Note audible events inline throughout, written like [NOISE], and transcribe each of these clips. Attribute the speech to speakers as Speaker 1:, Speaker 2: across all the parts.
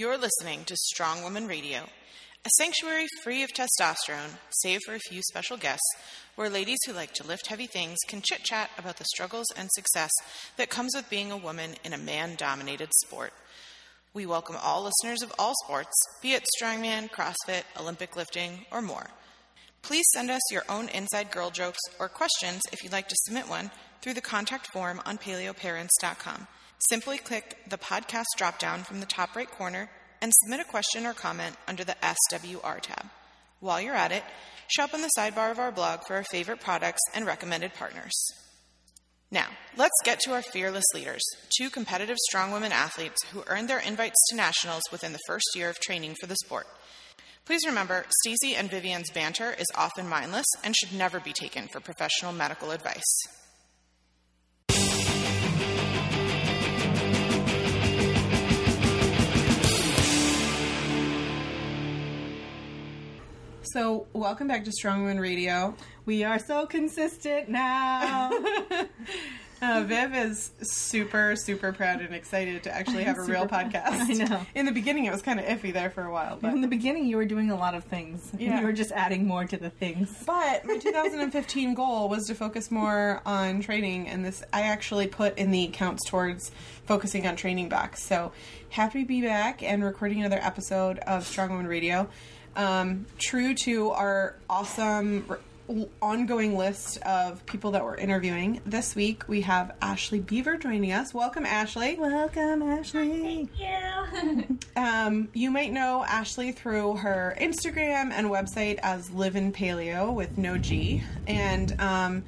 Speaker 1: You're listening to Strong Woman Radio, a sanctuary free of testosterone, save for a few special guests, where ladies who like to lift heavy things can chit chat about the struggles and success that comes with being a woman in a man dominated sport. We welcome all listeners of all sports, be it strongman, CrossFit, Olympic lifting, or more. Please send us your own inside girl jokes or questions if you'd like to submit one through the contact form on paleoparents.com. Simply click the podcast dropdown from the top right corner and submit a question or comment under the SWR tab. While you're at it, shop on the sidebar of our blog for our favorite products and recommended partners. Now, let's get to our fearless leaders, two competitive strong women athletes who earned their invites to nationals within the first year of training for the sport. Please remember, Stacey and Vivian's banter is often mindless and should never be taken for professional medical advice. So, welcome back to Strong Women Radio.
Speaker 2: We are so consistent now. [LAUGHS]
Speaker 1: Uh, Viv is super, super proud and excited to actually have a real podcast. [LAUGHS]
Speaker 2: I know.
Speaker 1: In the beginning, it was kind of iffy there for a while, but
Speaker 2: In the beginning, you were doing a lot of things.
Speaker 1: Yeah.
Speaker 2: You were just adding more to the things.
Speaker 1: But my [LAUGHS] 2015 goal was to focus more on training, and this I actually put in the counts towards focusing on training back. So happy to be back and recording another episode of Strong Woman Radio. Um, true to our awesome r- ongoing list of people that we're interviewing this week, we have Ashley Beaver joining us. Welcome, Ashley.
Speaker 2: Welcome, Ashley. [LAUGHS]
Speaker 1: Um, you might know Ashley through her Instagram and website as Live in Paleo with no G, and um,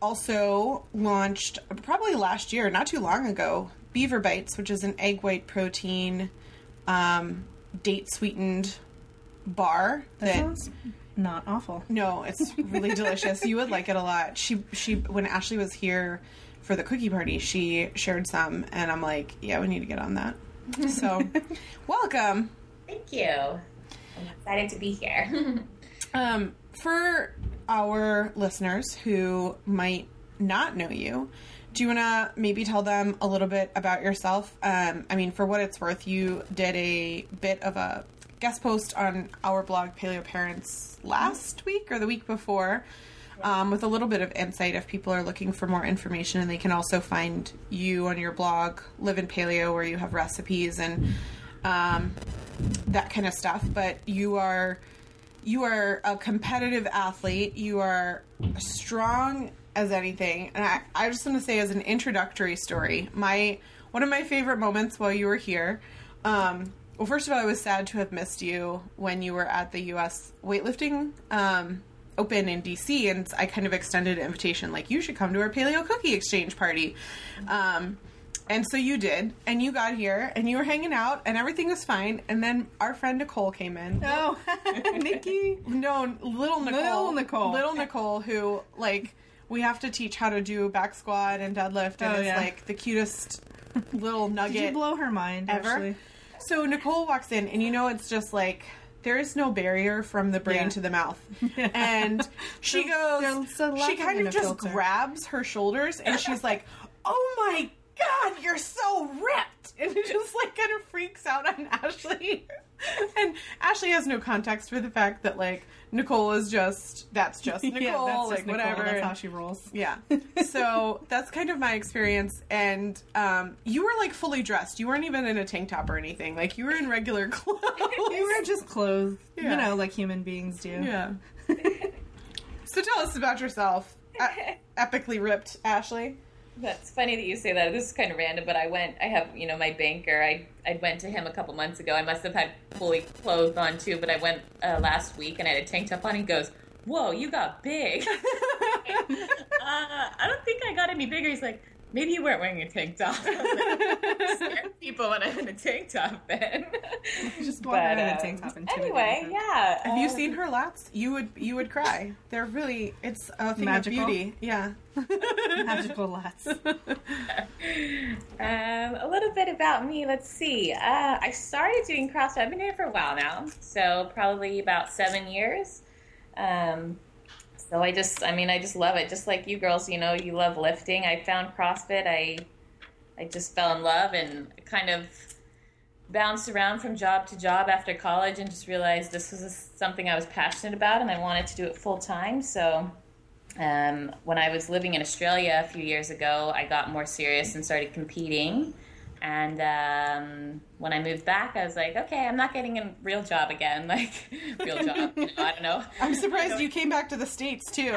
Speaker 1: also launched probably last year, not too long ago, Beaver Bites, which is an egg white protein, um, date sweetened bar
Speaker 2: That
Speaker 1: that.
Speaker 2: sounds not awful.
Speaker 1: No, it's really [LAUGHS] delicious. You would like it a lot. She she when Ashley was here for the cookie party, she shared some, and I'm like, yeah, we need to get on that. So, [LAUGHS] welcome.
Speaker 3: Thank you. I'm excited to be here. [LAUGHS]
Speaker 1: Um, for our listeners who might not know you, do you want to maybe tell them a little bit about yourself? Um, I mean, for what it's worth, you did a bit of a guest post on our blog, Paleo Parents, last week or the week before. Um, with a little bit of insight if people are looking for more information, and they can also find you on your blog, Live in Paleo, where you have recipes and um, that kind of stuff. But you are you are a competitive athlete. You are strong as anything. And I, I just want to say, as an introductory story, my one of my favorite moments while you were here. Um, well, first of all, I was sad to have missed you when you were at the U.S. weightlifting um, Open in D.C. And I kind of extended an invitation, like you should come to our Paleo Cookie Exchange party. Um, and so you did, and you got here, and you were hanging out, and everything was fine. And then our friend Nicole came in.
Speaker 2: Oh, [LAUGHS] Nikki.
Speaker 1: No, little Nicole.
Speaker 2: Little Nicole.
Speaker 1: Little Nicole, who like we have to teach how to do back squat and deadlift, and
Speaker 2: Oh,
Speaker 1: is
Speaker 2: yeah.
Speaker 1: like the cutest little nugget
Speaker 2: Did you blow her mind,
Speaker 1: ever.
Speaker 2: Ashley?
Speaker 1: So Nicole walks in, and you know it's just like there is no barrier from the brain
Speaker 2: Yeah.
Speaker 1: to the mouth, [LAUGHS] and she goes.
Speaker 2: there's a lot
Speaker 1: she kind of just
Speaker 2: filter.
Speaker 1: grabs her shoulders, and she's like, "Oh my god, you're so ripped!" [LAUGHS] And it just like kind of freaks out on Ashley. [LAUGHS] And Ashley has no context for the fact that like Nicole is just that's just Nicole, [LAUGHS]
Speaker 2: yeah, that's
Speaker 1: like
Speaker 2: just Nicole.
Speaker 1: whatever.
Speaker 2: That's how she rolls.
Speaker 1: Yeah. [LAUGHS] So that's kind of my experience. And um, you were like fully dressed. You weren't even in a tank top or anything. Like you were in regular clothes.
Speaker 2: You were just clothes.
Speaker 1: Yeah.
Speaker 2: you know, like human beings do.
Speaker 1: Yeah. so tell us about yourself. E- epically ripped, Ashley.
Speaker 3: That's funny that you say that. This is kind of random, but I went. I have, you know, my banker. I I went to him a couple months ago. I must have had fully clothed on too, but I went uh, last week and I had a tank top on. He goes, "Whoa, you got big." [LAUGHS] uh, I don't think I got any bigger. He's like, "Maybe you weren't wearing a tank top." [LAUGHS] I was like, Scare people when I'm in a tank top, then.
Speaker 2: Just walk around in a
Speaker 3: um,
Speaker 2: tank top. intimidate
Speaker 3: Anyway,
Speaker 2: her.
Speaker 3: yeah.
Speaker 1: Have you
Speaker 3: uh,
Speaker 1: seen her lats? You would you would cry. They're really it's a thing
Speaker 2: Magical?
Speaker 1: of beauty. Yeah. [LAUGHS]
Speaker 2: Magical lats.
Speaker 3: Um, a little bit about me. Let's see. Uh, I started doing CrossFit. I've been doing it for a while now, so probably about seven years. Um, so I just, I mean, I just love it. Just like you girls, you know, you love lifting. I found CrossFit. I, I just fell in love and kind of bounced around from job to job after college and just realized this was something I was passionate about and I wanted to do it full time. So um, when I was living in Australia a few years ago, I got more serious and started competing. And um, when I moved back, I was like, okay, I'm not getting a real job again, [LAUGHS] like real job. You know, I don't know. [LAUGHS]
Speaker 1: I'm surprised you came back to the states too.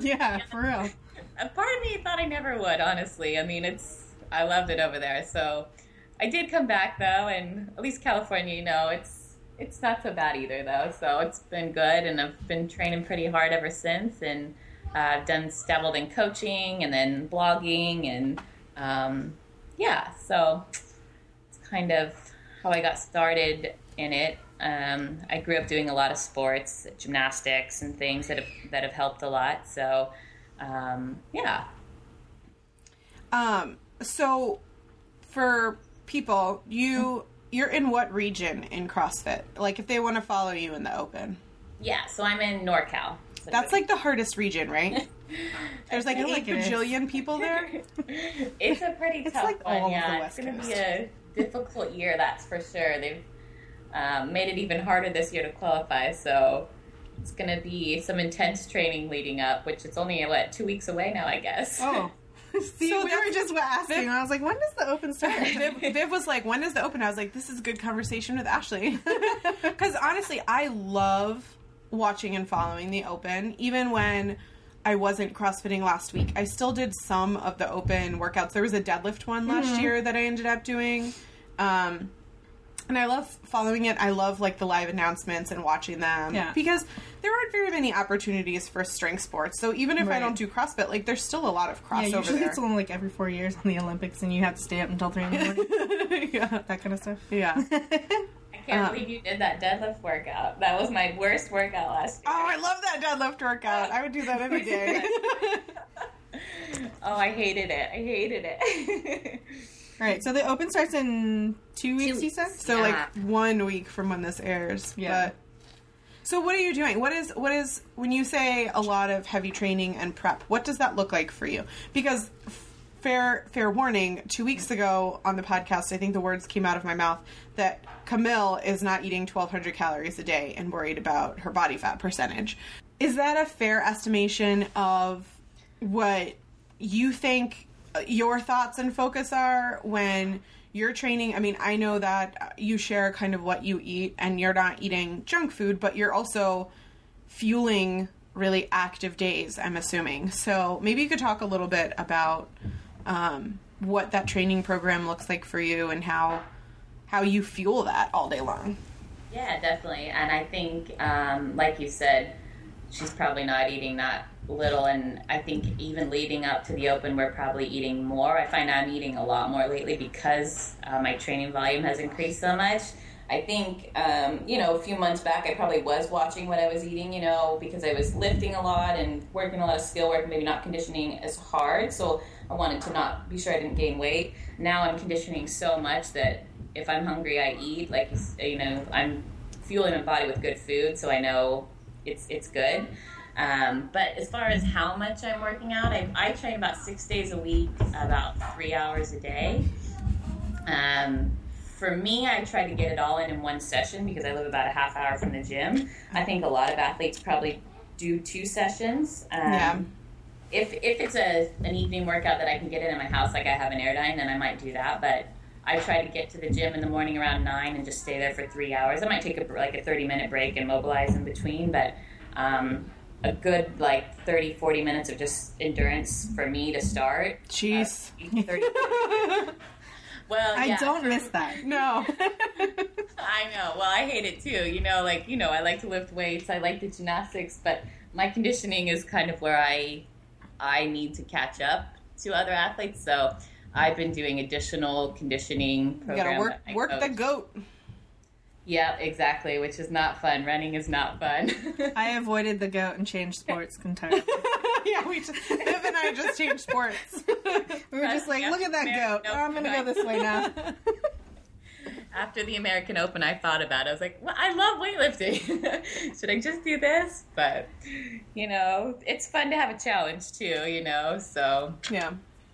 Speaker 2: yeah, [LAUGHS] for real.
Speaker 3: A part of me thought I never would. Honestly, I mean, it's I loved it over there. So I did come back though, and at least California, you know, it's it's not so bad either though. So it's been good, and I've been training pretty hard ever since, and uh, I've done dabbled in coaching and then blogging, and um, yeah, so it's kind of how I got started in it. Um, I grew up doing a lot of sports, gymnastics, and things that have that have helped a lot. So um, yeah,
Speaker 1: Um, so for people, you you're in what region in CrossFit? Like if they want to follow you in the open.
Speaker 3: yeah. So I'm in NorCal. So
Speaker 1: That's like the hardest region, right? [LAUGHS] There's like eight
Speaker 2: like
Speaker 1: bajillion people there. [LAUGHS]
Speaker 3: it's a pretty
Speaker 2: It's
Speaker 3: tough
Speaker 2: like
Speaker 3: one.
Speaker 2: all of the
Speaker 3: yeah, it's going to be a difficult year. That's for sure. They've um, made it even harder this year to qualify. So it's going to be some intense training leading up, which it's only what two weeks away now, I guess.
Speaker 2: Oh. [LAUGHS] See,
Speaker 1: So
Speaker 2: we were just asking. I was like, when does the open start?
Speaker 1: Viv, Viv was like, "When does the open?" I was like, "This is a good conversation with Ashley." Because honestly, I love watching and following the open. Even when I wasn't CrossFitting last week, I still did some of the open workouts. There was a deadlift one last
Speaker 2: Mm-hmm.
Speaker 1: year that I ended up doing. Um, and I love following it. I love like the live announcements and watching them
Speaker 2: Yeah.
Speaker 1: because there aren't very many opportunities for strength sports. So even if I don't do CrossFit, like there's still a lot of
Speaker 2: yeah,
Speaker 1: crossover
Speaker 2: usually
Speaker 1: there.
Speaker 2: it's only like every four years on the Olympics, and you have to stay up until three in the morning. [LAUGHS]
Speaker 1: yeah,
Speaker 2: that kind of stuff.
Speaker 1: yeah. [LAUGHS]
Speaker 3: I can't
Speaker 1: Um,
Speaker 3: believe you did that deadlift workout. That was my worst workout last year.
Speaker 1: Oh, I love that deadlift workout. I would do that every day. [LAUGHS]
Speaker 3: oh, I hated it. I hated it.
Speaker 2: All [LAUGHS] right, so the open starts in two weeks. You said.
Speaker 1: so like one week from when this airs.
Speaker 2: Yeah.
Speaker 1: But so what are you doing? What is what is when you say a lot of heavy training and prep? What does that look like for you? Because f- fair fair warning, 2 weeks ago on the podcast, I think the words came out of my mouth that Camille is not eating 1200 calories a day and worried about her body fat percentage. Is that a fair estimation of what you think your thoughts and focus are when you're training i mean i know that you share kind of what you eat and you're not eating junk food but you're also fueling really active days i'm assuming so maybe you could talk a little bit about um, what that training program looks like for you and how how you fuel that all day long
Speaker 3: Yeah, definitely. And I think, um, like you said, she's probably not eating that little. And I think even leading up to the open, we're probably eating more. I find I'm eating a lot more lately because uh, my training volume has increased so much. I think, um, you know, a few months back, I probably was watching what I was eating, you know, because I was lifting a lot and working a lot of skill work, maybe not conditioning as hard. So I wanted to not be sure I didn't gain weight. Now I'm conditioning so much that if I'm hungry, I eat. Like, you know, I'm fueling my body with good food, so I know it's it's good. Um, but as far as how much I'm working out, I, I train about six days a week, about three hours a day. Um, for me, I try to get it all in in one session because I live about a half hour from the gym. I think a lot of athletes probably do two sessions. Um,
Speaker 1: Yeah.
Speaker 3: If if it's a an evening workout that I can get in in my house, like I have an Airdyne, then I might do that. But I try to get to the gym in the morning around nine and just stay there for three hours. I might take a like a thirty minute break and mobilize in between, but um, a good like 30, 40 minutes of just endurance for me to start.
Speaker 1: jeez
Speaker 3: Uh, 30 [LAUGHS] well,
Speaker 2: I
Speaker 3: yeah.
Speaker 2: don't miss that.
Speaker 1: no [LAUGHS] [LAUGHS]
Speaker 3: I know. Well, I hate it too. You know, like you know, I like to lift weights. I like the gymnastics, but my conditioning is kind of where I I need to catch up to other athletes. So I've been doing additional conditioning
Speaker 1: you gotta work
Speaker 3: that I
Speaker 1: work the goat
Speaker 3: Yeah, exactly. Which is not fun. Running is not fun. [LAUGHS]
Speaker 2: I avoided the goat and changed sports entirely. [LAUGHS]
Speaker 1: yeah we just Viv and i just changed sports [LAUGHS]
Speaker 2: We were just like, look at that goat.
Speaker 3: Nope.
Speaker 2: Oh, I'm gonna go this way now.
Speaker 3: After the American Open, I thought about it. I was like, well, I love weightlifting. [LAUGHS] Should I just do this? But, you know, it's fun to have a challenge too, you know, so
Speaker 1: yeah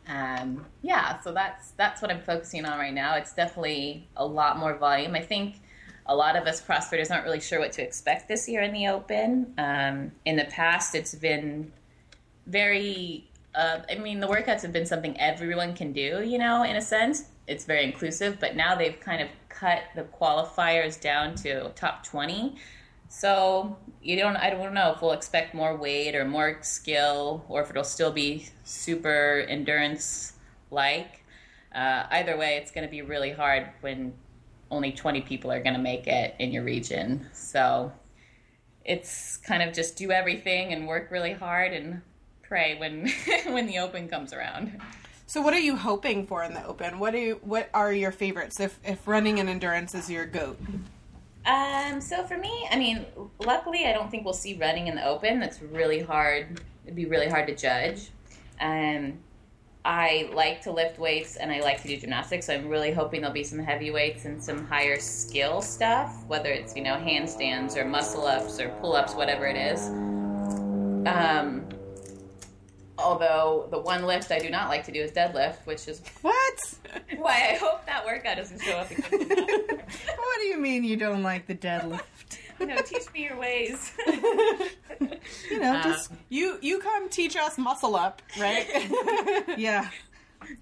Speaker 3: Um, yeah, so that's that's what I'm focusing on right now. It's definitely a lot more volume. I think a lot of us CrossFitters aren't really sure what to expect this year in the Open. Um, in the past, it's been very. Uh, I mean, the workouts have been something everyone can do. You know, in a sense, it's very inclusive. But now they've kind of cut the qualifiers down to top twenty. So you don't. I don't know if we'll expect more weight or more skill, or if it'll still be super endurance like. Uh, either way, it's going to be really hard when only 20 people are going to make it in your region. So it's kind of just do everything and work really hard and pray when [LAUGHS] when the open comes around.
Speaker 1: So what are you hoping for in the open? What do you, what are your favorites if if running and endurance is your goat?
Speaker 3: Um, so for me, I mean, luckily, I don't think we'll see running in the open. That's really hard. It'd be really hard to judge. Um, I like to lift weights and I like to do gymnastics. So I'm really hoping there'll be some heavy weights and some higher skill stuff, whether it's you know handstands or muscle ups or pull ups, whatever it is. Um, although the one lift I do not like to do is deadlift, which is
Speaker 2: What?
Speaker 3: why I hope that workout doesn't show up again. [LAUGHS]
Speaker 2: What do you mean you don't like the deadlift?
Speaker 3: no, teach me your ways. [LAUGHS]
Speaker 2: You know, just um,
Speaker 1: You you come teach us muscle up, right? [LAUGHS]
Speaker 2: yeah.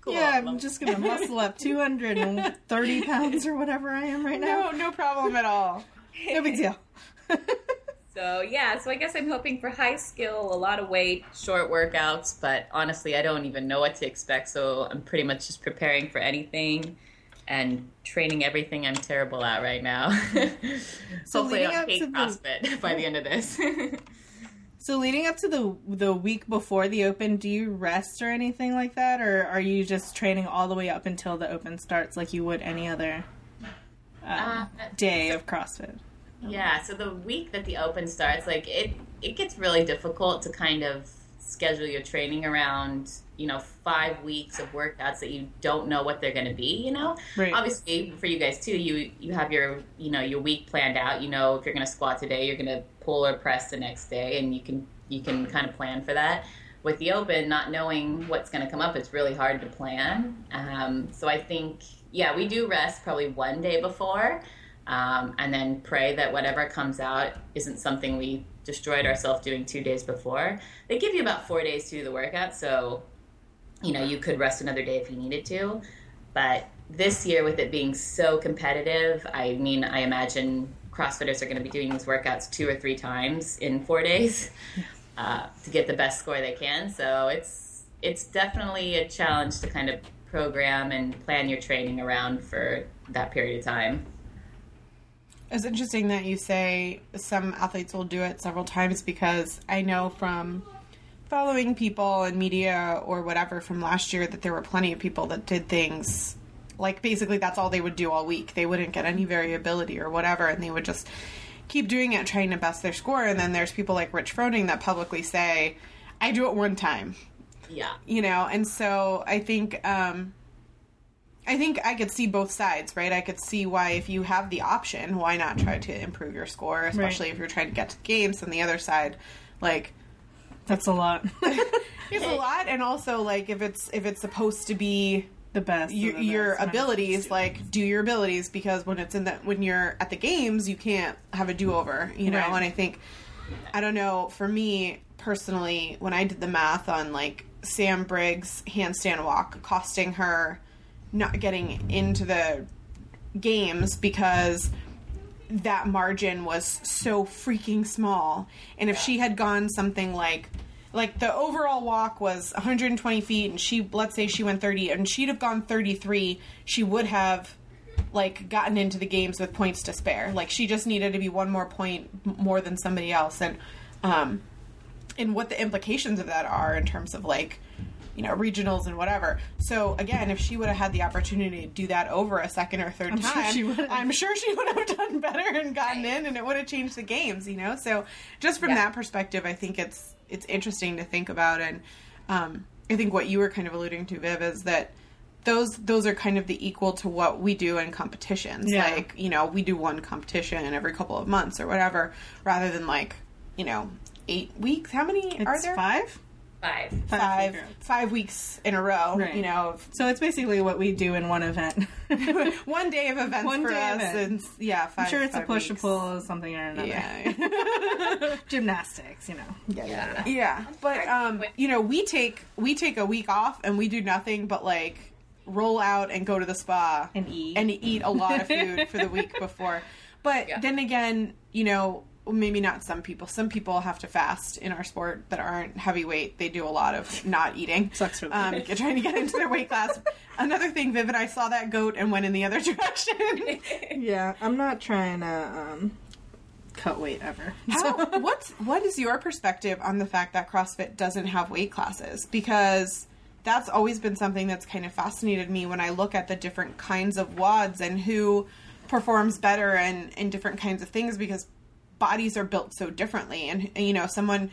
Speaker 3: Cool.
Speaker 2: Yeah, I'm just gonna muscle up 230 pounds or whatever I am right now.
Speaker 1: no, no problem at all.
Speaker 2: No big deal.
Speaker 3: So yeah, so I guess I'm hoping for high skill, a lot of weight, short workouts, but honestly, I don't even know what to expect. So I'm pretty much just preparing for anything and training everything I'm terrible at right now. [LAUGHS]
Speaker 2: So
Speaker 3: Hopefully, I'll hate
Speaker 2: to the-
Speaker 3: CrossFit [LAUGHS] by the end of this. [LAUGHS]
Speaker 2: So leading up to the the week before the open, do you rest or anything like that, or are you just training all the way up until the open starts like you would any other
Speaker 3: Uh,
Speaker 2: um, day of CrossFit?
Speaker 3: Yeah, so the week that the open starts, like it it gets really difficult to kind of schedule your training around, you know, 5 weeks of workouts that you don't know what they're going to be, you know?
Speaker 2: Right.
Speaker 3: Obviously, for you guys too, you you have your, you know, your week planned out, you know, if you're going to squat today, you're going to pull or press the next day and you can you can kind of plan for that. With the open, not knowing what's going to come up, it's really hard to plan. Um, so I think, yeah, we do rest probably one day before um, and then pray that whatever comes out isn't something we destroyed ourselves doing two days before. They give you about four days to do the workout, so you know you could rest another day if you needed to. But this year, with it being so competitive, I mean, I imagine CrossFitters are going to be doing these workouts two or three times in four days [LAUGHS] uh, to get the best score they can. So it's it's definitely a challenge to kind of program and plan your training around for that period of time.
Speaker 1: It's interesting that you say some athletes will do it several times because I know from following people in media or whatever from last year that there were plenty of people that did things like basically that's all they would do all week. They wouldn't get any variability or whatever, and they would just keep doing it, trying to best their score. And then there's people like Rich Froning that publicly say, I do it one time
Speaker 3: Yeah.
Speaker 1: you know and so i think um i think i could see both sides right i could see why if you have the option why not try to improve your score especially if you're trying to get to the games and the other side like
Speaker 2: That's a lot. [LAUGHS]
Speaker 1: it's a lot and also like if it's if it's supposed to be
Speaker 2: the best.
Speaker 1: your,
Speaker 2: the
Speaker 1: your
Speaker 2: best.
Speaker 1: abilities like do your abilities because when it's in the when you're at the games you can't have a do-over you know
Speaker 2: Right.
Speaker 1: and i think i don't know for me personally when i did the math on like sam briggs handstand walk costing her not getting into the games because that margin was so freaking small. And if she had gone something like like the overall walk was 120 feet and she let's say she went 30 and she'd have gone 33 she would have like gotten into the games with points to spare. Like she just needed to be one more point more than somebody else. And um and what the implications of that are in terms of like you know regionals and whatever. So again if she would have had the opportunity to do that over a second or 3rd
Speaker 2: I'm sure
Speaker 1: time
Speaker 2: she
Speaker 1: i'm sure she would have [LAUGHS] done better and gotten in and it would have changed the games you know? So just from
Speaker 3: Yeah.
Speaker 1: that perspective i think it's it's interesting to think about. And um, i think what you were kind of alluding to viv is that those those are kind of the equal to what we do in competitions.
Speaker 2: Yeah.
Speaker 1: like you know we do one competition every couple of months or whatever rather than like you know eight weeks. How many are there?
Speaker 2: five.
Speaker 3: Five.
Speaker 1: five five weeks in a row.
Speaker 2: Right.
Speaker 1: You know,
Speaker 2: So it's basically what we do in one event. [LAUGHS]
Speaker 1: one day of events
Speaker 2: One
Speaker 1: for
Speaker 2: day
Speaker 1: us,
Speaker 2: event.
Speaker 1: and yeah, five,
Speaker 2: I'm sure it's a push
Speaker 1: weeks.
Speaker 2: to pull or something or another.
Speaker 1: Yeah, [LAUGHS]
Speaker 2: Gymnastics, you know.
Speaker 1: yeah,
Speaker 3: Yeah.
Speaker 1: yeah. But um, you know, we take we take a week off and we do nothing but like roll out and go to the spa
Speaker 2: And eat.
Speaker 1: and eat a lot of [LAUGHS] food for the week before. But
Speaker 3: Yeah.
Speaker 1: then again, you know, maybe not some people. Some people have to fast in our sport that aren't heavyweight. They do a lot of not eating.
Speaker 2: Sucks for them.
Speaker 1: um, [LAUGHS] trying to get into their weight class. Another thing, Vivid, I saw that goat and went in the other [LAUGHS] direction. [LAUGHS]
Speaker 2: Yeah, I'm not trying to um, cut weight ever.
Speaker 1: How, what's what is your perspective on the fact that CrossFit doesn't have weight classes? Because that's always been something that's kind of fascinated me when I look at the different kinds of WODs and who performs better and in different kinds of things because bodies are built so differently and, and, you know someone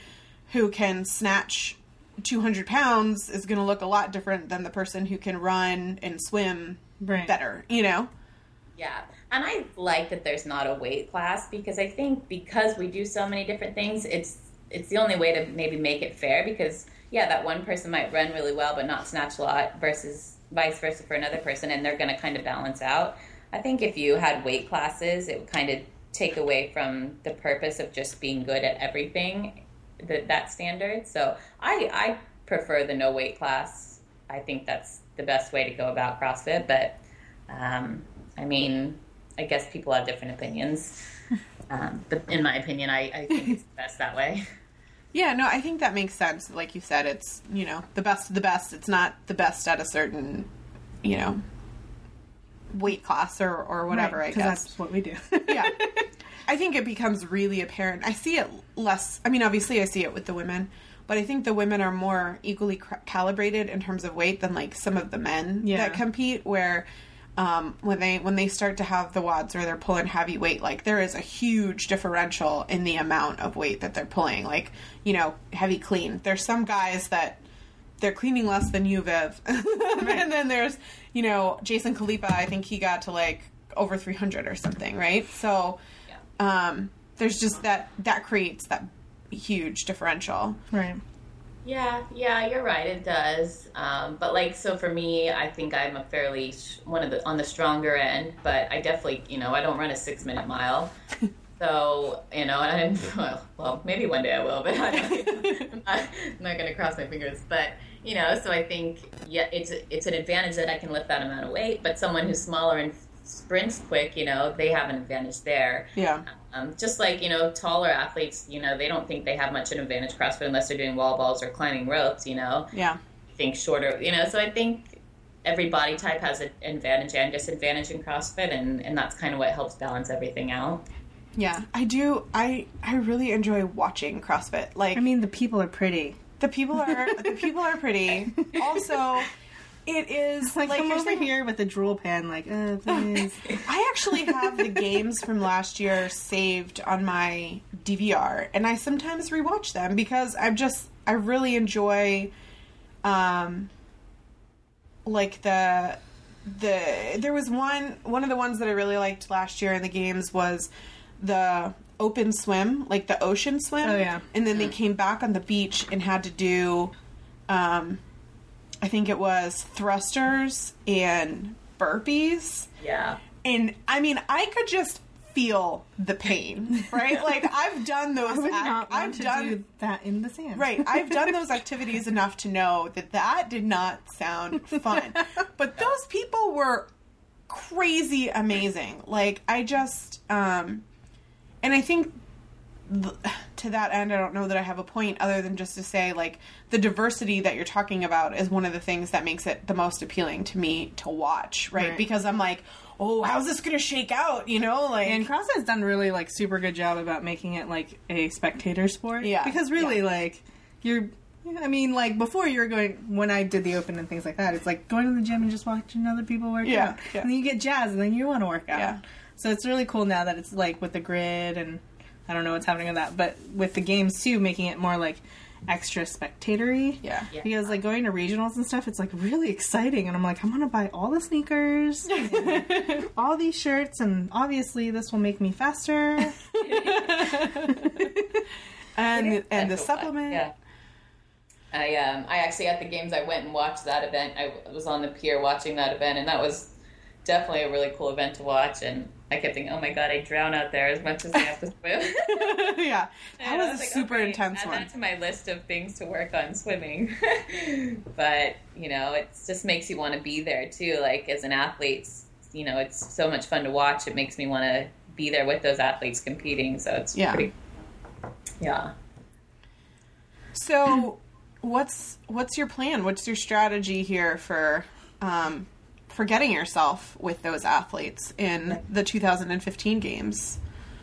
Speaker 1: who can snatch 200 pounds is going to look a lot different than the person who can run and swim
Speaker 2: Right.
Speaker 1: better you know
Speaker 3: Yeah, and I like that there's not a weight class because I think because we do so many different things, it's it's the only way to maybe make it fair. Because yeah, that one person might run really well but not snatch a lot, versus vice versa for another person, and they're going to kind of balance out. I think if you had weight classes, it would kind of take away from the purpose of just being good at everything that that standard. So I I prefer the no weight class. I think that's the best way to go about CrossFit, but. Um, I mean, I guess people have different opinions. [LAUGHS] Um, but in my opinion, I, I think it's best that way. [LAUGHS]
Speaker 1: Yeah, no, I think that makes sense. Like you said, it's, you know, the best of the best. It's not the best at a certain, you know, weight class or, or whatever,
Speaker 2: Right,
Speaker 1: I guess.
Speaker 2: that's what we do. [LAUGHS]
Speaker 1: yeah. [LAUGHS] I think it becomes really apparent. I see it less. I mean, obviously, I see it with the women, but I think the women are more equally cr- calibrated in terms of weight than like some of the men
Speaker 2: Yeah.
Speaker 1: that compete. Where um, when they when they start to have the WODs where they're pulling heavy weight, like there is a huge differential in the amount of weight that they're pulling. Like you know, heavy clean. There's some guys that they're cleaning less than you, Viv. [LAUGHS] and then there's, you know, Jason Khalipa, I think he got to like over 300 or something, right? So um, there's just that, that creates that huge differential.
Speaker 2: right.
Speaker 3: Yeah, yeah, you're right. It does. Um, but like, so for me, I think I'm a fairly sh- one of the on the stronger end. But I definitely, you know, I don't run a six minute mile. [LAUGHS] So you know, and I, well, [LAUGHS] well, maybe one day I will, but I [LAUGHS] don't, I'm not, I'm not going to cross my fingers. But you know, so I think yeah, it's it's an advantage that I can lift that amount of weight. But someone who's smaller and sprints quick, you know, they have an advantage there.
Speaker 1: Yeah.
Speaker 3: Um, just like you know, taller athletes, you know, they don't think they have much of an advantage CrossFit unless they're doing wall balls or climbing ropes. You know,
Speaker 1: Yeah.
Speaker 3: think shorter. You know, so I think every body type has an advantage and disadvantage in CrossFit, and and that's kind of what helps balance everything out.
Speaker 1: Yeah. I do. I, I really enjoy watching CrossFit. Like,
Speaker 2: I mean, the people are pretty.
Speaker 1: The people are, the people are pretty. [LAUGHS] Also, it is
Speaker 2: Like,
Speaker 1: like
Speaker 2: over here with a drool pen, like, uh, please. [LAUGHS]
Speaker 1: I actually have the games from last year saved on my DVR, and I sometimes rewatch them because I'm just I really enjoy, um, like the the there was one one of the ones that I really liked last year in the games was the open swim, like the ocean swim.
Speaker 2: Oh, yeah.
Speaker 1: and then they came back on the beach and had to do, um, I think it was thrusters and burpees.
Speaker 3: Yeah.
Speaker 1: And I mean, I could just feel the pain, [LAUGHS] right? like I've done those.
Speaker 2: I would
Speaker 1: ac-
Speaker 2: not want
Speaker 1: I've
Speaker 2: to
Speaker 1: done
Speaker 2: do that in the sand.
Speaker 1: right. I've done those [LAUGHS] activities enough to know that that did not sound fun. but those people were crazy amazing. Like I just, um, and I think th- [SIGHS] to that end, I don't know that I have a point other than just to say like the diversity that you're talking about is one of the things that makes it the most appealing to me to watch, right?
Speaker 2: Right.
Speaker 1: Because I'm like, oh, how's this going to shake out? You know, like
Speaker 2: And CrossFit's done really like super good job about making it like a spectator sport.
Speaker 1: Yeah,
Speaker 2: Because really,
Speaker 1: yeah.
Speaker 2: like you're. I mean, like before you were going when I did the open and things like that. It's like going to the gym and just watching other people work
Speaker 1: Yeah,
Speaker 2: out,
Speaker 1: yeah.
Speaker 2: and then you get jazzed, and then you want to work out.
Speaker 1: Yeah.
Speaker 2: So it's really cool now that it's like with the grid and I don't know what's happening with that, but with the games too, making it more like extra spectatory.
Speaker 1: yeah.
Speaker 3: Yeah.
Speaker 2: Because like going to regionals and stuff, it's like really exciting, and I'm like, I'm gonna buy all the sneakers, [LAUGHS] all these shirts, and obviously this will make me faster. [LAUGHS]
Speaker 1: and and the
Speaker 3: That's so
Speaker 1: supplement.
Speaker 3: Yeah. I um I actually at the games I went and watched that event. I was on the pier watching that event, and that was definitely a really cool event to watch. And I kept thinking, oh my god, I drown out there as much as I have to [LAUGHS] swim.
Speaker 1: yeah, that was
Speaker 3: I
Speaker 1: a
Speaker 3: like,
Speaker 1: super
Speaker 3: okay,
Speaker 1: intense
Speaker 3: add
Speaker 1: one.
Speaker 3: that to my list of things to work on swimming. [LAUGHS] but you know, it just makes you want to be there too. Like as an athlete, you know, it's so much fun to watch. It makes me want to be there with those athletes competing. So it's
Speaker 1: Yeah.
Speaker 3: pretty. Yeah.
Speaker 1: So, what's what's your plan? What's your strategy here for um, for getting yourself with those athletes in the 2015 games?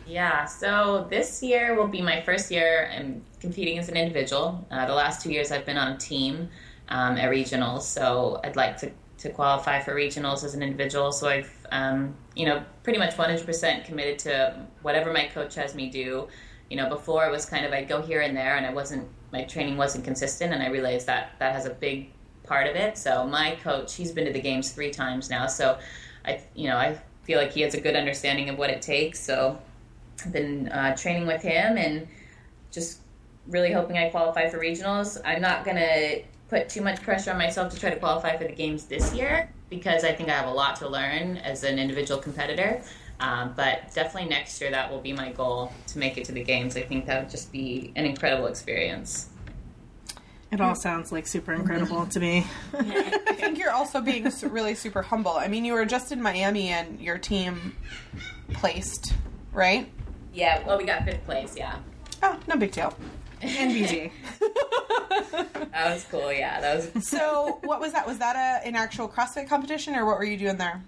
Speaker 3: Yeah, so this year will be my first year I'm competing as an individual. Uh, the last two years I've been on a team um, at regionals, so I'd like to, to qualify for regionals as an individual. So I've, um, you know, pretty much 100% committed to whatever my coach has me do. You know, before it was kind of I'd go here and there, and I wasn't my training wasn't consistent, and I realized that that has a big part of it. So my coach, he's been to the games three times now, so I, you know, I feel like he has a good understanding of what it takes. So I've been uh, training with him and just really hoping I qualify for regionals. I'm not going to put too much pressure on myself to try to qualify for the games this year because I think I have a lot to learn as an individual competitor. Um, but definitely next year, that will be my goal to make it to the games. I think that would just be an incredible experience.
Speaker 2: It all sounds like super incredible to me. [LAUGHS]
Speaker 1: I think you're also being su- really super humble. I mean, you were just in Miami and your team placed, right?
Speaker 3: Yeah, well, we got fifth place, yeah.
Speaker 1: Oh, no big deal.
Speaker 2: NBG. [LAUGHS] [LAUGHS]
Speaker 3: That was cool, yeah. That was
Speaker 1: So, what was that? Was that a, an actual CrossFit competition, or what were you doing there?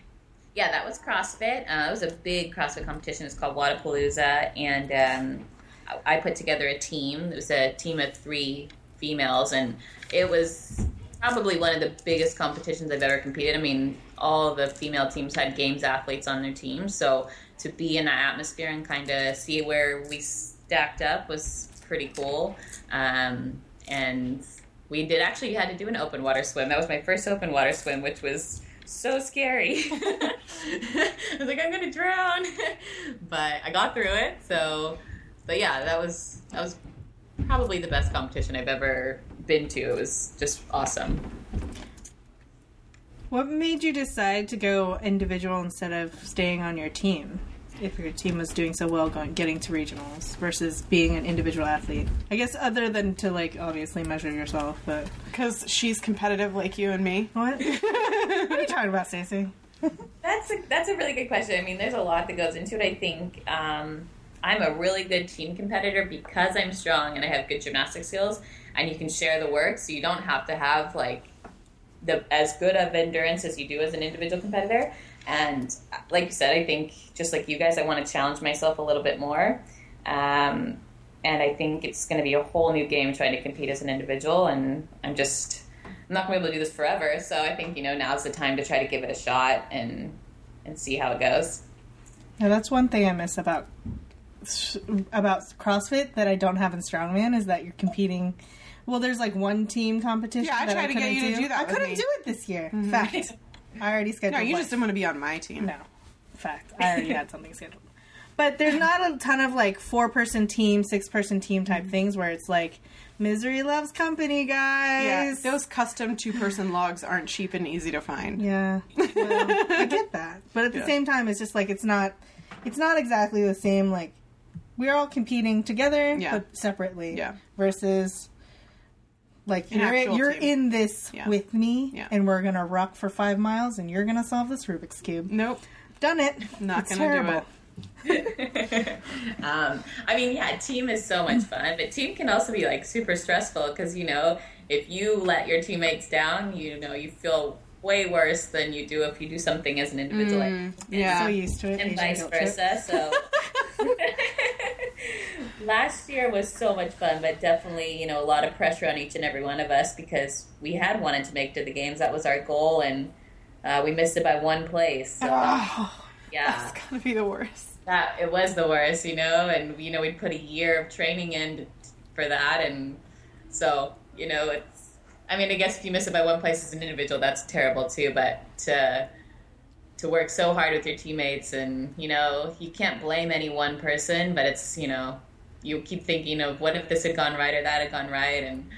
Speaker 3: Yeah, that was CrossFit. Uh, it was a big CrossFit competition. It's called Wadapalooza, and um, I I put together a team. It was a team of three females, and it was probably one of the biggest competitions I've ever competed. I mean, all the female teams had games athletes on their team, so to be in that atmosphere and kind of see where we stacked up was pretty cool. Um, and we did actually had to do an open water swim. That was my first open water swim, which was so scary. [LAUGHS] I was like, I'm gonna drown, [LAUGHS] but I got through it. So, but yeah, that was that was probably the best competition I've ever been to. It was just awesome.
Speaker 2: What made you decide to go individual instead of staying on your team? If your team was doing so well, going getting to regionals versus being an individual athlete, I guess other than to like obviously measure yourself, but
Speaker 1: Because she's competitive like you and me.
Speaker 2: what? [LAUGHS] what are you talking about, Stacey?
Speaker 3: That's a, that's a really good question. I mean, there's a lot that goes into it. I think um, I'm a really good team competitor because I'm strong and I have good gymnastic skills, and you can share the work, so you don't have to have like the as good of endurance as you do as an individual competitor. And like you said, I think just like you guys, I want to challenge myself a little bit more. Um, and I think it's going to be a whole new game trying to compete as an individual. And I'm just, I'm not going to be able to do this forever. So I think, you know, now's the time to try to give it a shot and, and see how it goes.
Speaker 2: Yeah, that's one thing I miss about about CrossFit that I don't have in Strongman is that you're competing. Well, there's like one team competition.
Speaker 1: Yeah, I tried to get you to do that
Speaker 2: I couldn't
Speaker 1: me.
Speaker 2: do it this year. Mm-hmm. [LAUGHS] Fact. I already scheduled.
Speaker 1: No, you
Speaker 2: one.
Speaker 1: just didn't want to be on my team.
Speaker 2: No. Fact. I already had [LAUGHS] something scheduled. But there's not a ton of like four person team, six person team type mm-hmm. things where it's like misery loves company, guys.
Speaker 1: Yeah, those custom two person logs aren't cheap and easy to find.
Speaker 2: Yeah, well, I get that, but at the
Speaker 1: Yeah.
Speaker 2: same time, it's just like it's not, it's not exactly the same. Like we're all competing together,
Speaker 1: Yeah.
Speaker 2: but separately.
Speaker 1: Yeah.
Speaker 2: Versus, like
Speaker 1: An
Speaker 2: you're
Speaker 1: actual
Speaker 2: you're
Speaker 1: team.
Speaker 2: in this
Speaker 1: Yeah.
Speaker 2: with me,
Speaker 1: Yeah.
Speaker 2: and we're gonna rock for five miles, and you're gonna solve this Rubik's cube.
Speaker 1: Nope.
Speaker 2: Done it.
Speaker 1: Not
Speaker 2: It's
Speaker 1: gonna do
Speaker 2: terrible.
Speaker 1: it. [LAUGHS]
Speaker 3: um, I mean, yeah, team is so much fun, but team can also be like super stressful because you know if you let your teammates down, you know you feel way worse than you do if you do something as an individual,
Speaker 1: Mm, yeah.
Speaker 2: So used to it.
Speaker 3: and
Speaker 2: Asian
Speaker 3: vice versa. So [LAUGHS] last year was so much fun, but definitely you know a lot of pressure on each and every one of us because we had wanted to make to the games. That was our goal, and uh, we missed it by one place. So
Speaker 1: Oh, [SIGHS]
Speaker 3: yeah,
Speaker 1: that's gonna be the worst.
Speaker 3: that it was the worst, you know, and you know we'd put a year of training in for that, and so you know it's. I mean, I guess if you miss it by one place as an individual, that's terrible too. But to to work so hard with your teammates, and you know, you can't blame any one person, but it's you know, you keep thinking of what if this had gone right or that had gone right, and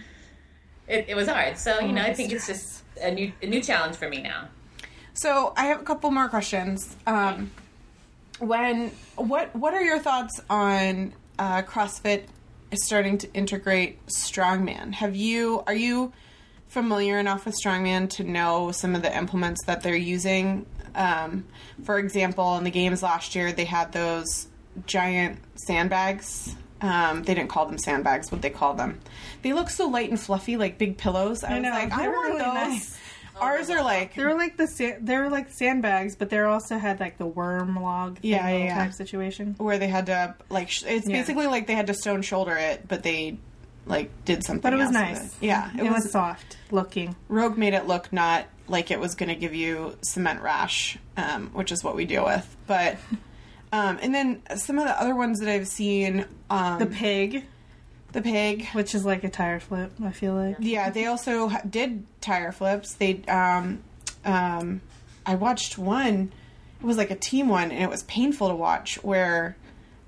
Speaker 3: it, it was hard. So you know, I think it's just a new a new challenge for me now.
Speaker 1: So I have a couple more questions. Um, when what what are your thoughts on uh, CrossFit starting to integrate strongman? Have you are you familiar enough with strongman to know some of the implements that they're using? Um, for example, in the games last year, they had those giant sandbags. Um, they didn't call them sandbags. What they call them? They look so light and fluffy, like big pillows. I,
Speaker 2: I know,
Speaker 1: was like, I
Speaker 2: they're
Speaker 1: want
Speaker 2: really
Speaker 1: those.
Speaker 2: nice.
Speaker 1: Ours are like
Speaker 2: They were like the sa- they were like sandbags, but they also had like the worm log thing
Speaker 1: Yeah, yeah, yeah.
Speaker 2: type situation.
Speaker 1: where they had to like sh- it's
Speaker 2: Yeah.
Speaker 1: basically like they had to stone shoulder it but they like did something
Speaker 2: But it was nice.
Speaker 1: it. yeah
Speaker 2: It, was, soft looking.
Speaker 1: rogue made it look not like it was going to give you cement rash um, which is what we deal with but [LAUGHS] um, and then some of the other ones that i've seen um,
Speaker 2: The pig,
Speaker 1: the,
Speaker 2: pig,
Speaker 1: pig
Speaker 2: which is like a tire flip. I feel like.
Speaker 1: yeah they also did tire flips they um, um, i watched one it was like a team one and it was painful to watch where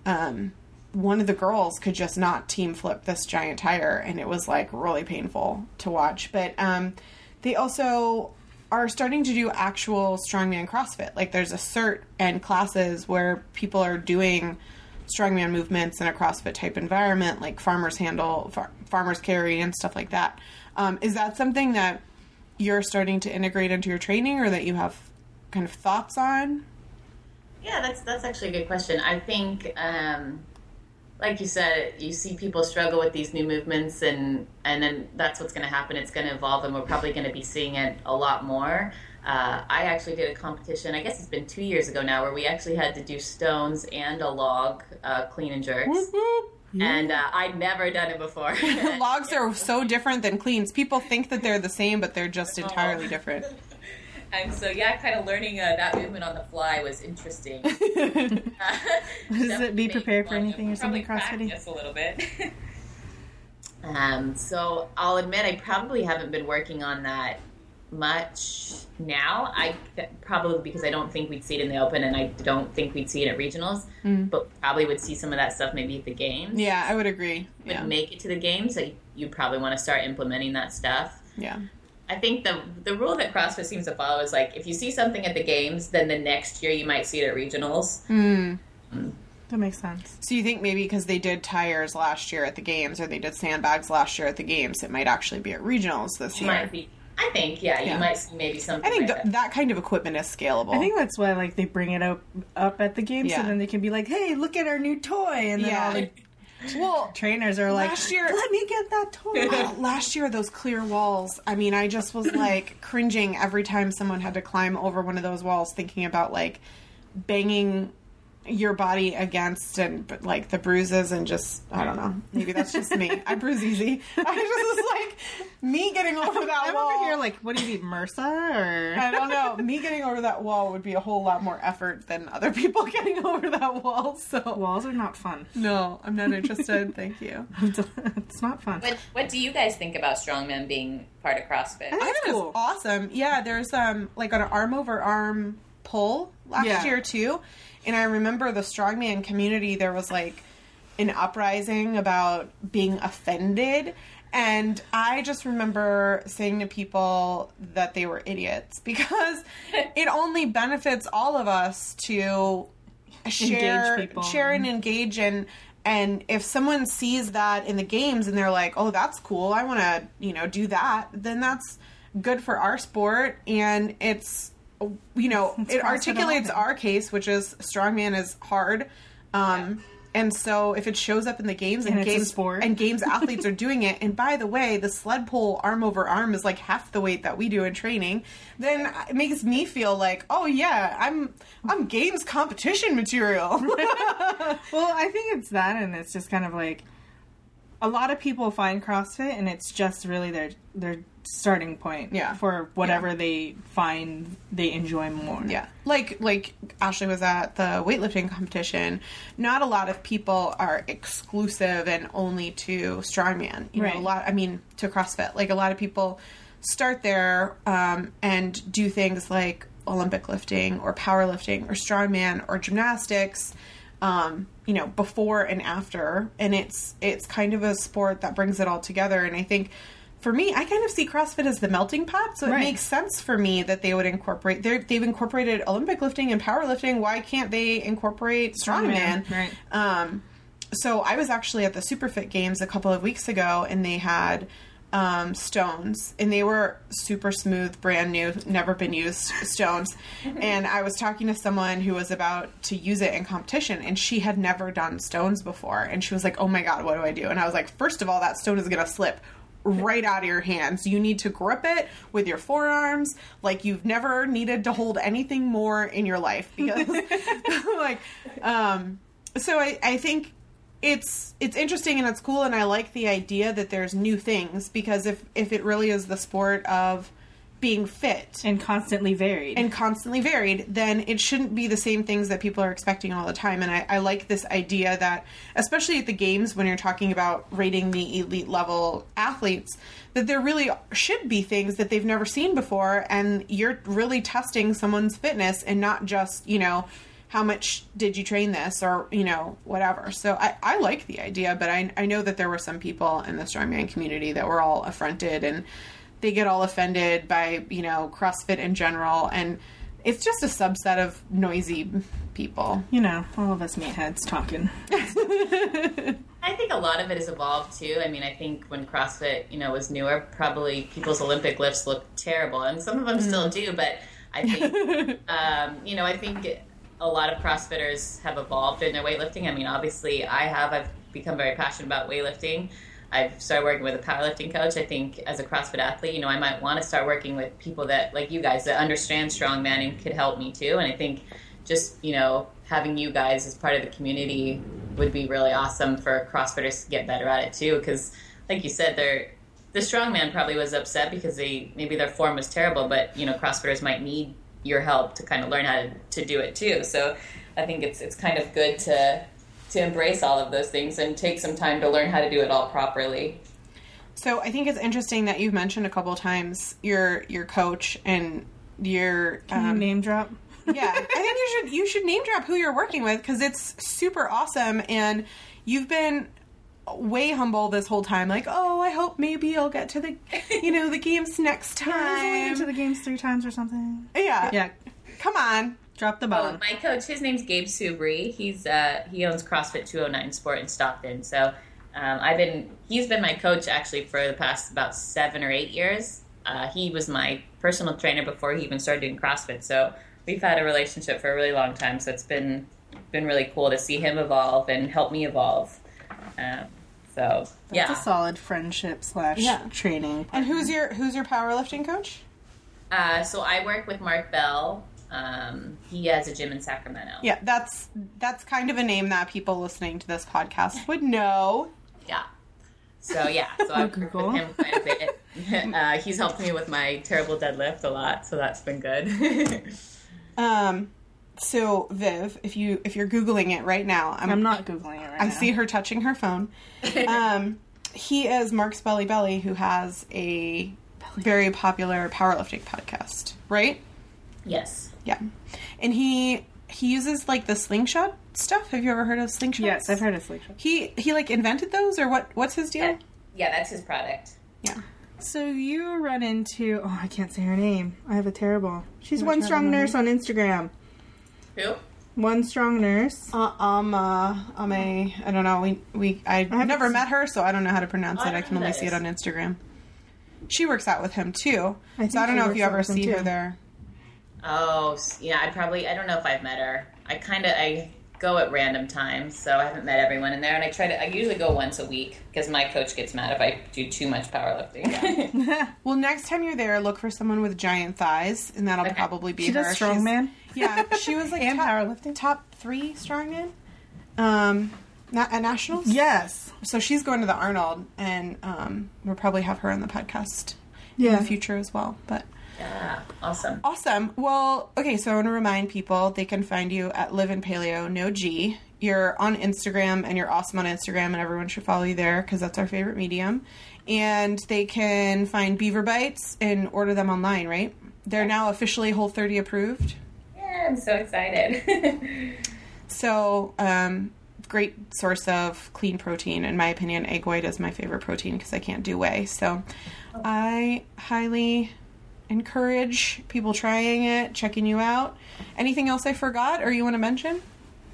Speaker 1: um, one of the girls could just not team flip this giant tire and it was like really painful to watch. But um, they also are starting to do actual strongman crossfit. Like there's a cert and classes where people are doing strongman movements in a crossfit type environment like farmers handle far- farmers carry and stuff like that. Um, is that something that you're starting to integrate into your training or that you have kind of thoughts on?
Speaker 3: Yeah, that's that's actually a good question. I think, um, like you said, you see people struggle with these new movements, and and then that's what's going to happen. It's going to evolve, and we're probably going to be seeing it a lot more. Uh, I actually did a competition. I guess it's been two years ago now, where we actually had to do stones and a log uh, clean and jerks, and uh, I'd never done it before. [LAUGHS]
Speaker 1: logs are so different than cleans people think that they're the same but they're just entirely different
Speaker 3: And so, yeah, kind of learning uh, that movement on the fly was interesting. [LAUGHS] [LAUGHS]
Speaker 2: Does it be prepared for anything or something CrossFitty?
Speaker 3: practice a little bit. [LAUGHS] um, so I'll admit I probably haven't been working on that much now. I probably because I don't think we'd see it in the open, and I don't think we'd see it at regionals. But probably would see some of that stuff maybe at the games.
Speaker 1: yeah i would agree
Speaker 3: Would
Speaker 1: yeah
Speaker 3: make it to the games, so you probably want to start implementing that stuff.
Speaker 1: yeah
Speaker 3: I think the the rule that CrossFit seems to follow is like if you see something at the games, then the next year you might see it at regionals. Hmm. Hmm.
Speaker 2: That makes sense.
Speaker 1: so you think maybe because they did tires last year at the games or they did sandbags last year at the games it might actually be at regionals this
Speaker 3: It
Speaker 1: year
Speaker 3: might be. I think yeah,
Speaker 1: Yeah.
Speaker 3: you might see maybe something.
Speaker 1: i think
Speaker 3: like
Speaker 1: th- that kind of equipment is scalable
Speaker 2: I think that's why like they bring it up up at the games,
Speaker 1: Yeah.
Speaker 2: so then they can be like, "Hey, look at our new toy," and then
Speaker 1: Yeah.
Speaker 2: all the
Speaker 1: well
Speaker 2: trainers are like,
Speaker 1: Last year-
Speaker 2: "Let me get that toy."
Speaker 1: Uh, [LAUGHS] last year those clear walls i mean i just was like [CLEARS THROAT] cringing every time someone had to climb over one of those walls thinking about like banging your body against and but, like the bruises and just i don't know maybe that's just me i bruise easy [LAUGHS] i just was like me getting over that wall.
Speaker 2: I'm
Speaker 1: wall
Speaker 2: over here like, "What do you eat, MRSA?" Or
Speaker 1: I don't know. Me getting over that wall would be a whole lot more effort than other people [LAUGHS] getting over that wall. So
Speaker 2: walls are not fun.
Speaker 1: no, I'm not interested. Thank you. [LAUGHS]
Speaker 2: it's not fun.
Speaker 3: What What do you guys think about strongmen being part of CrossFit?
Speaker 1: I think it's
Speaker 2: cool.
Speaker 1: awesome. Yeah, there's um like an arm over arm pull last
Speaker 2: Yeah.
Speaker 1: year too, and I remember the strongman community. There was like an uprising about being offended. And I just remember saying to people that they were idiots [LAUGHS] because it only benefits all of us to share,
Speaker 2: people.
Speaker 1: share and engage and and if someone sees that in the games and they're like, "Oh, that's cool. I want to, you know, do that." Then that's good for our sport and it's you know, it articulates our case, which is strongman is hard. Um and so if it shows up in the games and,
Speaker 2: And
Speaker 1: games
Speaker 2: sport.
Speaker 1: and games [LAUGHS] athletes are doing it, and by the way, the sled pull arm over arm is like half the weight that we do in training, then it makes me feel like, oh yeah, I'm I'm games competition material. [LAUGHS]
Speaker 2: Well, I think it's that, and it's just kind of like a lot of people find CrossFit, and it's just really their their starting point
Speaker 1: Yeah.
Speaker 2: for whatever they find they enjoy more.
Speaker 1: Yeah, like like Ashley was at the weightlifting competition. Not a lot of people are exclusive and only to strongman. You know,
Speaker 2: Right.
Speaker 1: a lot. I mean, to CrossFit. Like a lot of people start there um, and do things like Olympic lifting or powerlifting or strongman or gymnastics. Um, you know, before and after, and it's it's kind of a sport that brings it all together. And I think for me, I kind of see CrossFit as the melting pot, so it
Speaker 2: Right.
Speaker 1: makes sense for me that they would incorporate. They've incorporated Olympic lifting and powerlifting. Why can't they incorporate strongman?
Speaker 2: Strongman, right.
Speaker 1: Um, so I was actually at the Superfit Games a couple of weeks ago, and they had um, stones, and they were super smooth, brand new, never been used stones. [LAUGHS] and I was talking to someone who was about to use it in competition, and she had never done stones before, and she was like, "Oh my god, what do I do?" And I was like, first of all, that stone is going to slip." Right out of your hands. You need to grip it with your forearms like you've never needed to hold anything more in your life because, [LAUGHS] [LAUGHS] like, um, so I, I think it's it's interesting and it's cool and I like the idea that there's new things because if if it really is the sport of being fit
Speaker 2: and constantly varied.
Speaker 1: and constantly varied, then it shouldn't be the same things that people are expecting all the time. And I, I like this idea that, especially at the games, when you're talking about rating the elite level athletes, that there really should be things that they've never seen before, and you're really testing someone's fitness and not just, you know, how much did you train this or, you know, whatever. So I, I like the idea, but I, I know that there were some people in the strongman community that were all affronted and they get all offended by you know CrossFit in general, and it's just a subset of noisy people.
Speaker 2: you know, all of us meatheads talking. [LAUGHS]
Speaker 3: I think a lot of it has evolved too. I mean, I think when CrossFit, you know, was newer, probably people's Olympic lifts looked terrible, and some of them still do. But I think, [LAUGHS] um, you know, I think a lot of CrossFitters have evolved in their weightlifting. I mean, obviously, I have. I've become very passionate about weightlifting. I've started working with a powerlifting coach. I think as a CrossFit athlete, you know, I might want to start working with people that, like you guys, that understand strongman and could help me too. And I think just, you know, having you guys as part of the community would be really awesome for CrossFitters to get better at it too. Because, like you said, they're the strongman probably was upset because they maybe their form was terrible, but you know, CrossFitters might need your help to kind of learn how to, to do it too. So I think it's it's kind of good to to embrace all of those things and take some time to learn how to do it all properly.
Speaker 1: So I think it's interesting that you've mentioned a couple times your your coach and your um,
Speaker 2: Name drop. [LAUGHS]
Speaker 1: yeah. I think you should you should name drop who you're working with because it's super awesome and you've been way humble this whole time like oh i hope maybe i'll get to the you know the games next [LAUGHS]
Speaker 2: I
Speaker 1: time
Speaker 2: went to the games three times or something.
Speaker 1: yeah
Speaker 2: Yeah,
Speaker 1: come on
Speaker 2: drop the
Speaker 3: Oh, my coach, his name's Gabe Subri. He's uh, he owns CrossFit 209 Sport in Stockton. So um, I've been he's been my coach actually for the past about seven or eight years. Uh, he was my personal trainer before he even started doing CrossFit. So we've had a relationship for a really long time. So it's been been really cool to see him evolve and help me evolve. Um, so yeah,
Speaker 2: a solid friendship slash
Speaker 1: Yeah.
Speaker 2: training.
Speaker 1: and who's your who's your powerlifting coach
Speaker 3: uh, so I work with Mark Bell. Um, he has a gym in Sacramento.
Speaker 1: yeah that's that's kind of a name that people listening to this podcast [LAUGHS] would know
Speaker 3: Yeah. So yeah, so [LAUGHS] I've worked with him quite a bit. [LAUGHS] Uh, he's helped me with my terrible deadlift a lot, so that's been good.
Speaker 1: um so viv if you if you're googling it right now i'm,
Speaker 2: I'm not googling it right
Speaker 1: i
Speaker 2: now.
Speaker 1: see her touching her phone [LAUGHS] um he is mark's belly belly who has a very popular powerlifting podcast right
Speaker 3: yes.
Speaker 1: Yeah, and he he uses like the slingshot stuff. Have you ever heard of slingshots?
Speaker 2: Yes, I've heard of slingshot.
Speaker 1: He he like invented those, or what? What's his deal?
Speaker 3: Yeah. yeah, that's his product.
Speaker 1: Yeah.
Speaker 2: So you run into oh I can't say her name. I have a terrible. She's
Speaker 1: Wanna
Speaker 2: one strong nurse on Instagram.
Speaker 3: Who?
Speaker 2: One strong nurse.
Speaker 1: Uh, um, uh, um, a, I don't know. We we I
Speaker 2: haven't
Speaker 1: never met her, so I don't know how to pronounce
Speaker 3: I
Speaker 1: it. I can only
Speaker 3: that
Speaker 1: see it on Instagram. She works out with him too,
Speaker 2: I
Speaker 1: so I don't know if you ever
Speaker 2: with him,
Speaker 1: see her there.
Speaker 3: Oh, yeah. I probably I don't know if I've met her. I kind of I go at random times, so I haven't met everyone in there. And I try to. I usually go once a week because my coach gets mad if I do too much powerlifting. [LAUGHS] [LAUGHS]
Speaker 1: Well, next time you're there, look for someone with giant thighs, and that'll
Speaker 3: Okay.
Speaker 1: probably be
Speaker 2: She
Speaker 1: her.
Speaker 2: does
Speaker 1: She's-
Speaker 2: strongman.
Speaker 1: Yeah, she was like
Speaker 2: And
Speaker 1: top,
Speaker 2: powerlifting?
Speaker 1: top three strongman. Um, na- at nationals.
Speaker 2: Yes.
Speaker 1: So she's going to the Arnold, and um, we'll probably have her on the podcast
Speaker 2: Yeah.
Speaker 1: in the future as well. But
Speaker 3: yeah, awesome.
Speaker 1: awesome. Well, okay. So I want to remind people they can find you at Live in Paleo No G. You're on Instagram, and you're awesome on Instagram, and everyone should follow you there because that's our favorite medium. And they can find Beaver Bites and order them online, right? They're now officially Whole 30 approved.
Speaker 3: Yeah, I'm so excited. [LAUGHS]
Speaker 1: So um, great source of clean protein. In my opinion, egg white is my favorite protein because I can't do whey. So I highly encourage people trying it, checking you out. Anything else I forgot or you want to mention?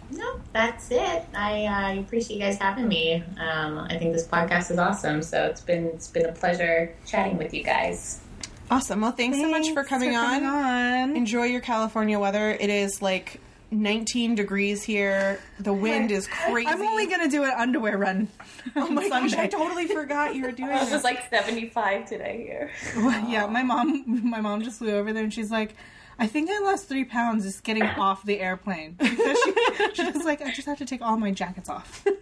Speaker 3: No, that's it. I uh, appreciate you guys having me. Um, I think this podcast is awesome. So it's been it's been a pleasure chatting with you guys.
Speaker 1: Awesome. Well, thanks, so much for
Speaker 2: Thanks
Speaker 1: coming, on.
Speaker 2: on.
Speaker 1: Enjoy your California weather. It is like 19 degrees here. The wind is crazy.
Speaker 2: I'm only gonna do an underwear run.
Speaker 1: Oh my gosh,
Speaker 2: Sunday.
Speaker 1: I totally forgot you were doing this.
Speaker 3: It was like 75 today here.
Speaker 2: yeah, my mom, my mom just flew over there and she's like, I think I lost three pounds just getting [LAUGHS] off the airplane. Because [LAUGHS] she, she was like, I just have to take all my jackets off. [LAUGHS]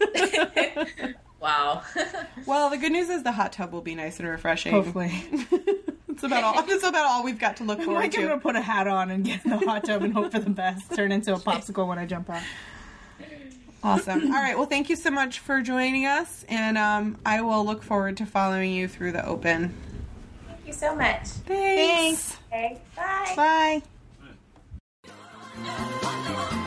Speaker 3: Wow.
Speaker 1: Well, the good news is the hot tub will be nice and refreshing.
Speaker 2: Hopefully.
Speaker 1: It's about all. It's about all we've got to look
Speaker 2: I'm
Speaker 1: forward
Speaker 2: like, I'm gonna put a hat on and get in the hot tub and hope for the best. Turn into a popsicle when I jump out.
Speaker 1: Awesome. All right. Well, thank you so much for joining us, and um, I will look forward to following you through the open.
Speaker 3: Thank you so much.
Speaker 1: Thanks.
Speaker 3: Okay, bye.
Speaker 1: Bye.